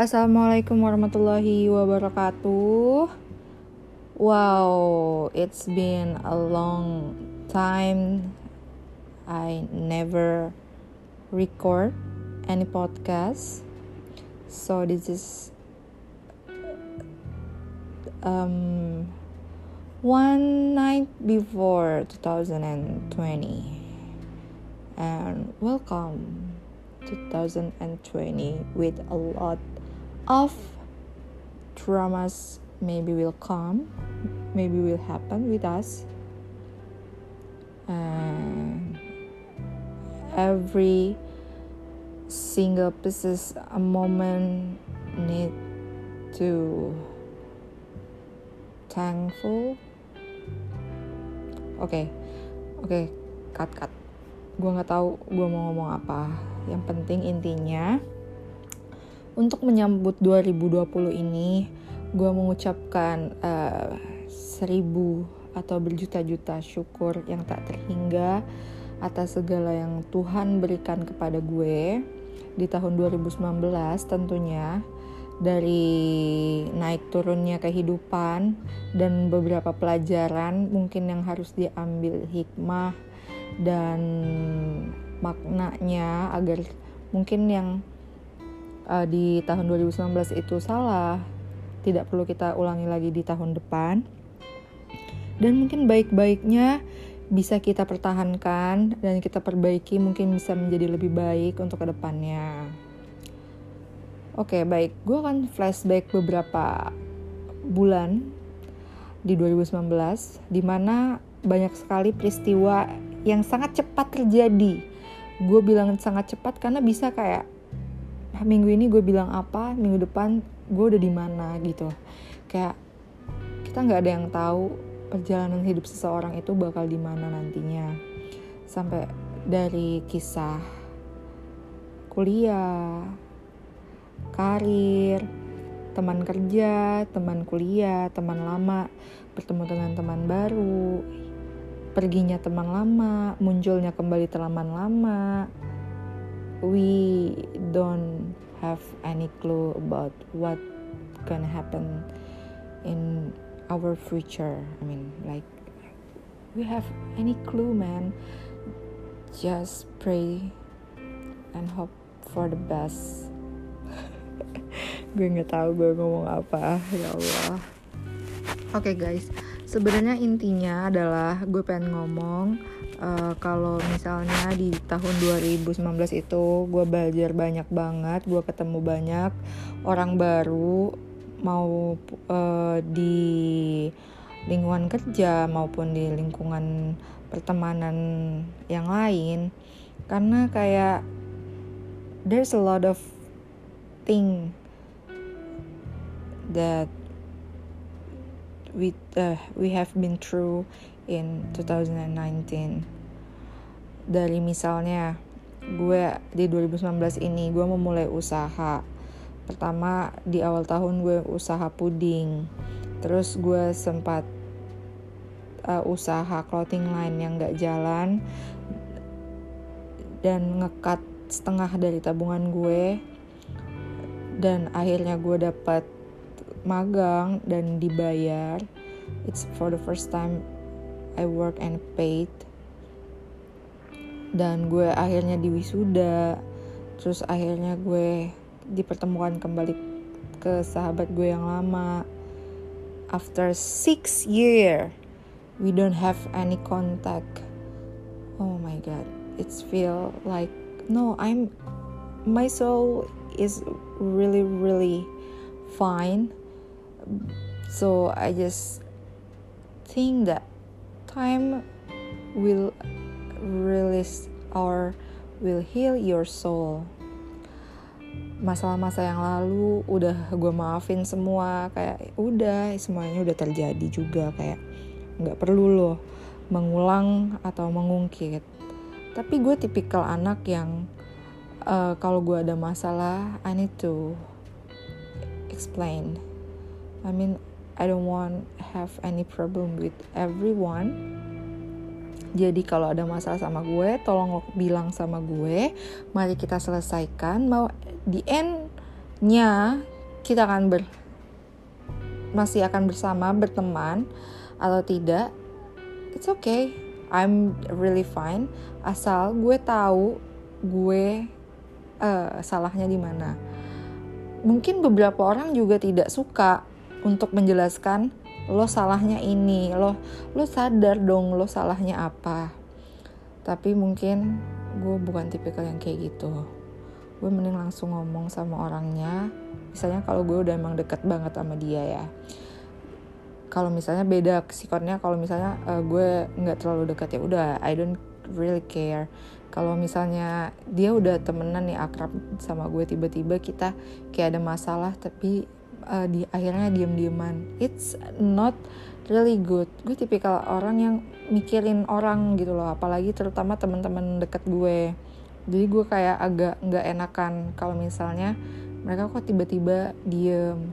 assalamualaikum warahmatullahi wabarakatuh. Wow, it's been a long time. I never record any podcast, so this is um one night before 2020, and welcome 2020 with a lot of dramas maybe will come maybe will happen with us. And every single pieces a moment need to thankful. Oke okay. oke okay, cut cut. Gue nggak tahu gue mau ngomong apa. Yang penting intinya untuk menyambut 2020 ini gue mengucapkan uh, seribu atau berjuta-juta syukur yang tak terhingga atas segala yang Tuhan berikan kepada gue di tahun 2019 tentunya dari naik turunnya kehidupan dan beberapa pelajaran mungkin yang harus diambil hikmah dan maknanya agar mungkin yang uh, di tahun 2019 itu salah. Tidak perlu kita ulangi lagi di tahun depan. Dan mungkin baik-baiknya bisa kita pertahankan dan kita perbaiki mungkin bisa menjadi lebih baik untuk ke depannya oke baik. Gue akan flashback beberapa bulan di 2019 di mana banyak sekali peristiwa yang sangat cepat terjadi. Gue bilang sangat cepat karena bisa kayak minggu ini gue bilang apa? Minggu depan gue udah di mana? Gitu. Kayak kita nggak ada yang tahu perjalanan hidup seseorang itu bakal di mana nantinya. Sampai dari kisah kuliah karir teman kerja teman kuliah teman lama bertemu dengan teman baru perginya teman lama, munculnya kembali teman lama. We don't have any clue about what gonna happen in our future. I mean, like we have any clue, man. Just pray and hope for the best. gue nggak tahu gue ngomong apa ya Allah. Oke okay, guys, sebenarnya intinya adalah gue pengen ngomong uh, kalau misalnya di tahun 2019 itu gue belajar banyak banget gue ketemu banyak orang baru mau uh, di lingkungan kerja maupun di lingkungan pertemanan yang lain. Karena kayak there's a lot of thing that we uh, we have been through in 2019 dari misalnya gue di 2019 ini gue memulai usaha. Pertama di awal tahun gue usaha puding. Terus gue sempat uh, usaha clothing line yang gak jalan. Dan ngekat setengah dari tabungan gue. Dan akhirnya gue dapat magang dan dibayar it's for the first time I work and paid. Dan gue akhirnya diwisuda terus akhirnya gue dipertemukan kembali ke sahabat gue yang lama. After six year we don't have any contact. Oh my god it's feel like no i'm my soul is really really fine so I just think that time will release or will heal your soul. Masalah-masa yang lalu udah gue maafin semua kayak udah semuanya udah terjadi juga kayak nggak perlu loh mengulang atau mengungkit. Tapi gue tipikal anak yang uh, kalau gue ada masalah I need to explain I mean I don't want have any problem with everyone. Jadi kalau ada masalah sama gue tolong bilang sama gue. Mari kita selesaikan. Mau di end nya kita akan ber masih akan bersama berteman atau tidak it's okay. I'm really fine. Asal gue tahu gue uh, salahnya di mana. Mungkin beberapa orang juga tidak suka untuk menjelaskan lo salahnya ini lo lo sadar dong lo salahnya apa. Tapi mungkin gue bukan tipikal yang kayak gitu. Gue mending langsung ngomong sama orangnya. Misalnya kalau gue udah emang deket banget sama dia ya. Kalau misalnya beda sifatnya kalau misalnya uh, gue nggak terlalu dekat ya udah I don't really care. Kalau misalnya dia udah temenan nih akrab sama gue tiba-tiba kita kayak ada masalah tapi uh, di akhirnya diem-dieman. It's not really good. Gue tipikal orang yang mikirin orang gitu loh apalagi terutama teman-teman deket gue. Jadi gue kayak agak nggak enakan kalau misalnya mereka kok tiba-tiba diem.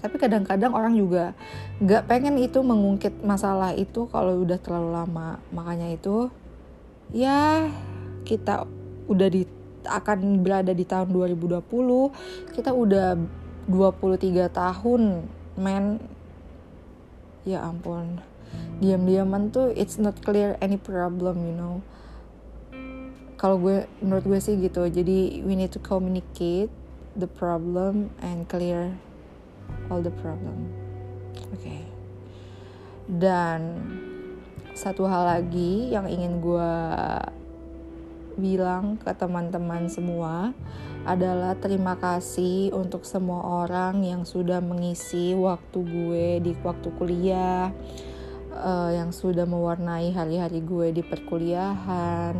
Tapi kadang-kadang orang juga nggak pengen itu mengungkit masalah itu kalau udah terlalu lama. Makanya itu ya kita udah di akan berada di tahun 2020 kita udah 23 tahun men. Ya ampun. Diam-diaman tuh it's not clear any problem you know. Kalau gue menurut gue sih gitu. Jadi we need to communicate the problem and clear all the problem. Oke. Okay. dan satu hal lagi yang ingin gue bilang ke teman-teman semua adalah terima kasih untuk semua orang yang sudah mengisi waktu gue di waktu kuliah uh, yang sudah mewarnai hari-hari gue di perkuliahan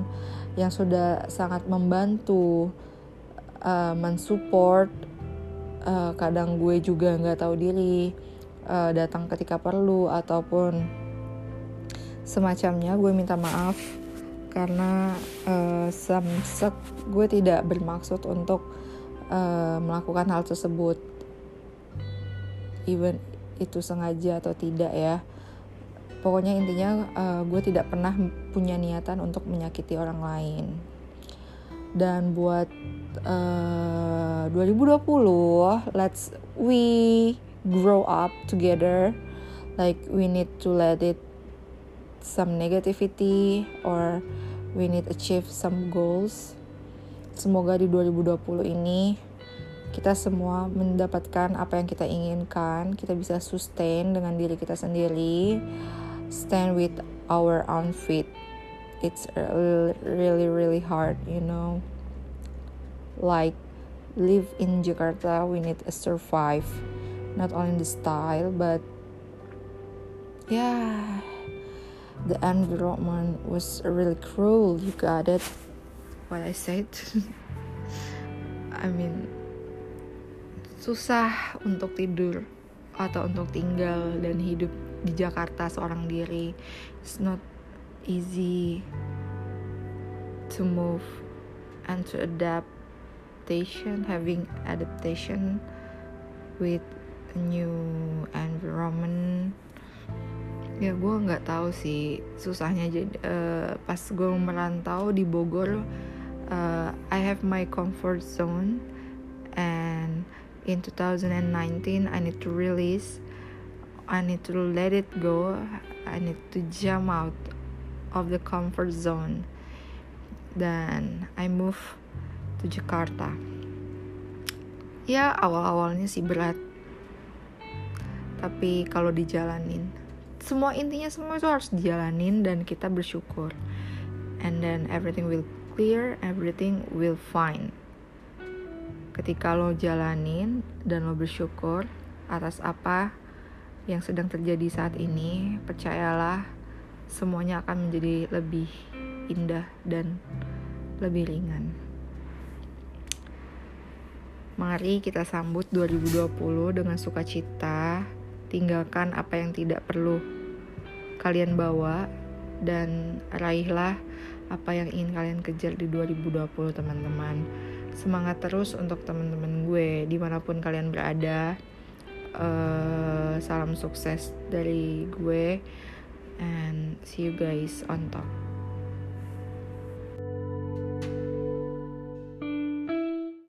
yang sudah sangat membantu uh, mensupport uh, kadang gue juga nggak tahu diri uh, datang ketika perlu ataupun semacamnya. Gue minta maaf karena uh, samsek gue tidak bermaksud untuk uh, melakukan hal tersebut. Even itu sengaja atau tidak ya. Pokoknya intinya uh, gue tidak pernah punya niatan untuk menyakiti orang lain. Dan buat uh, 2020 let's we grow up together. Like we need to let it some negativity or we need achieve some goals. Semoga di 2020 ini kita semua mendapatkan apa yang kita inginkan. Kita bisa sustain dengan diri kita sendiri. Stand with our own feet. It's really really hard you know. Like live in Jakarta we need to survive. Not only the style but yeah the environment was really cruel you got it. What I said. I mean susah untuk tidur atau untuk tinggal dan hidup di Jakarta seorang diri. It's not easy to move and to adaptation having adaptation with a new environment ya gue nggak tahu sih. Susahnya jadi uh, pas gue merantau di Bogor uh, I have my comfort zone. And in 2019 I need to release. I need to let it go. I need to jump out of the comfort zone. Dan I move to Jakarta. Ya awal-awalnya sih berat. Tapi kalau dijalanin semua intinya semua itu harus dijalanin dan kita bersyukur. And then everything will clear everything will fine. Ketika lo jalanin dan lo bersyukur atas apa yang sedang terjadi saat ini percayalah semuanya akan menjadi lebih indah dan lebih ringan. Mari kita sambut 2020 dengan sukacita, tinggalkan apa yang tidak perlu kalian bawa dan raihlah apa yang ingin kalian kejar di 2020 teman-teman. Semangat terus untuk teman-teman gue di mana pun kalian berada. Uh, salam sukses dari gue and see you guys on top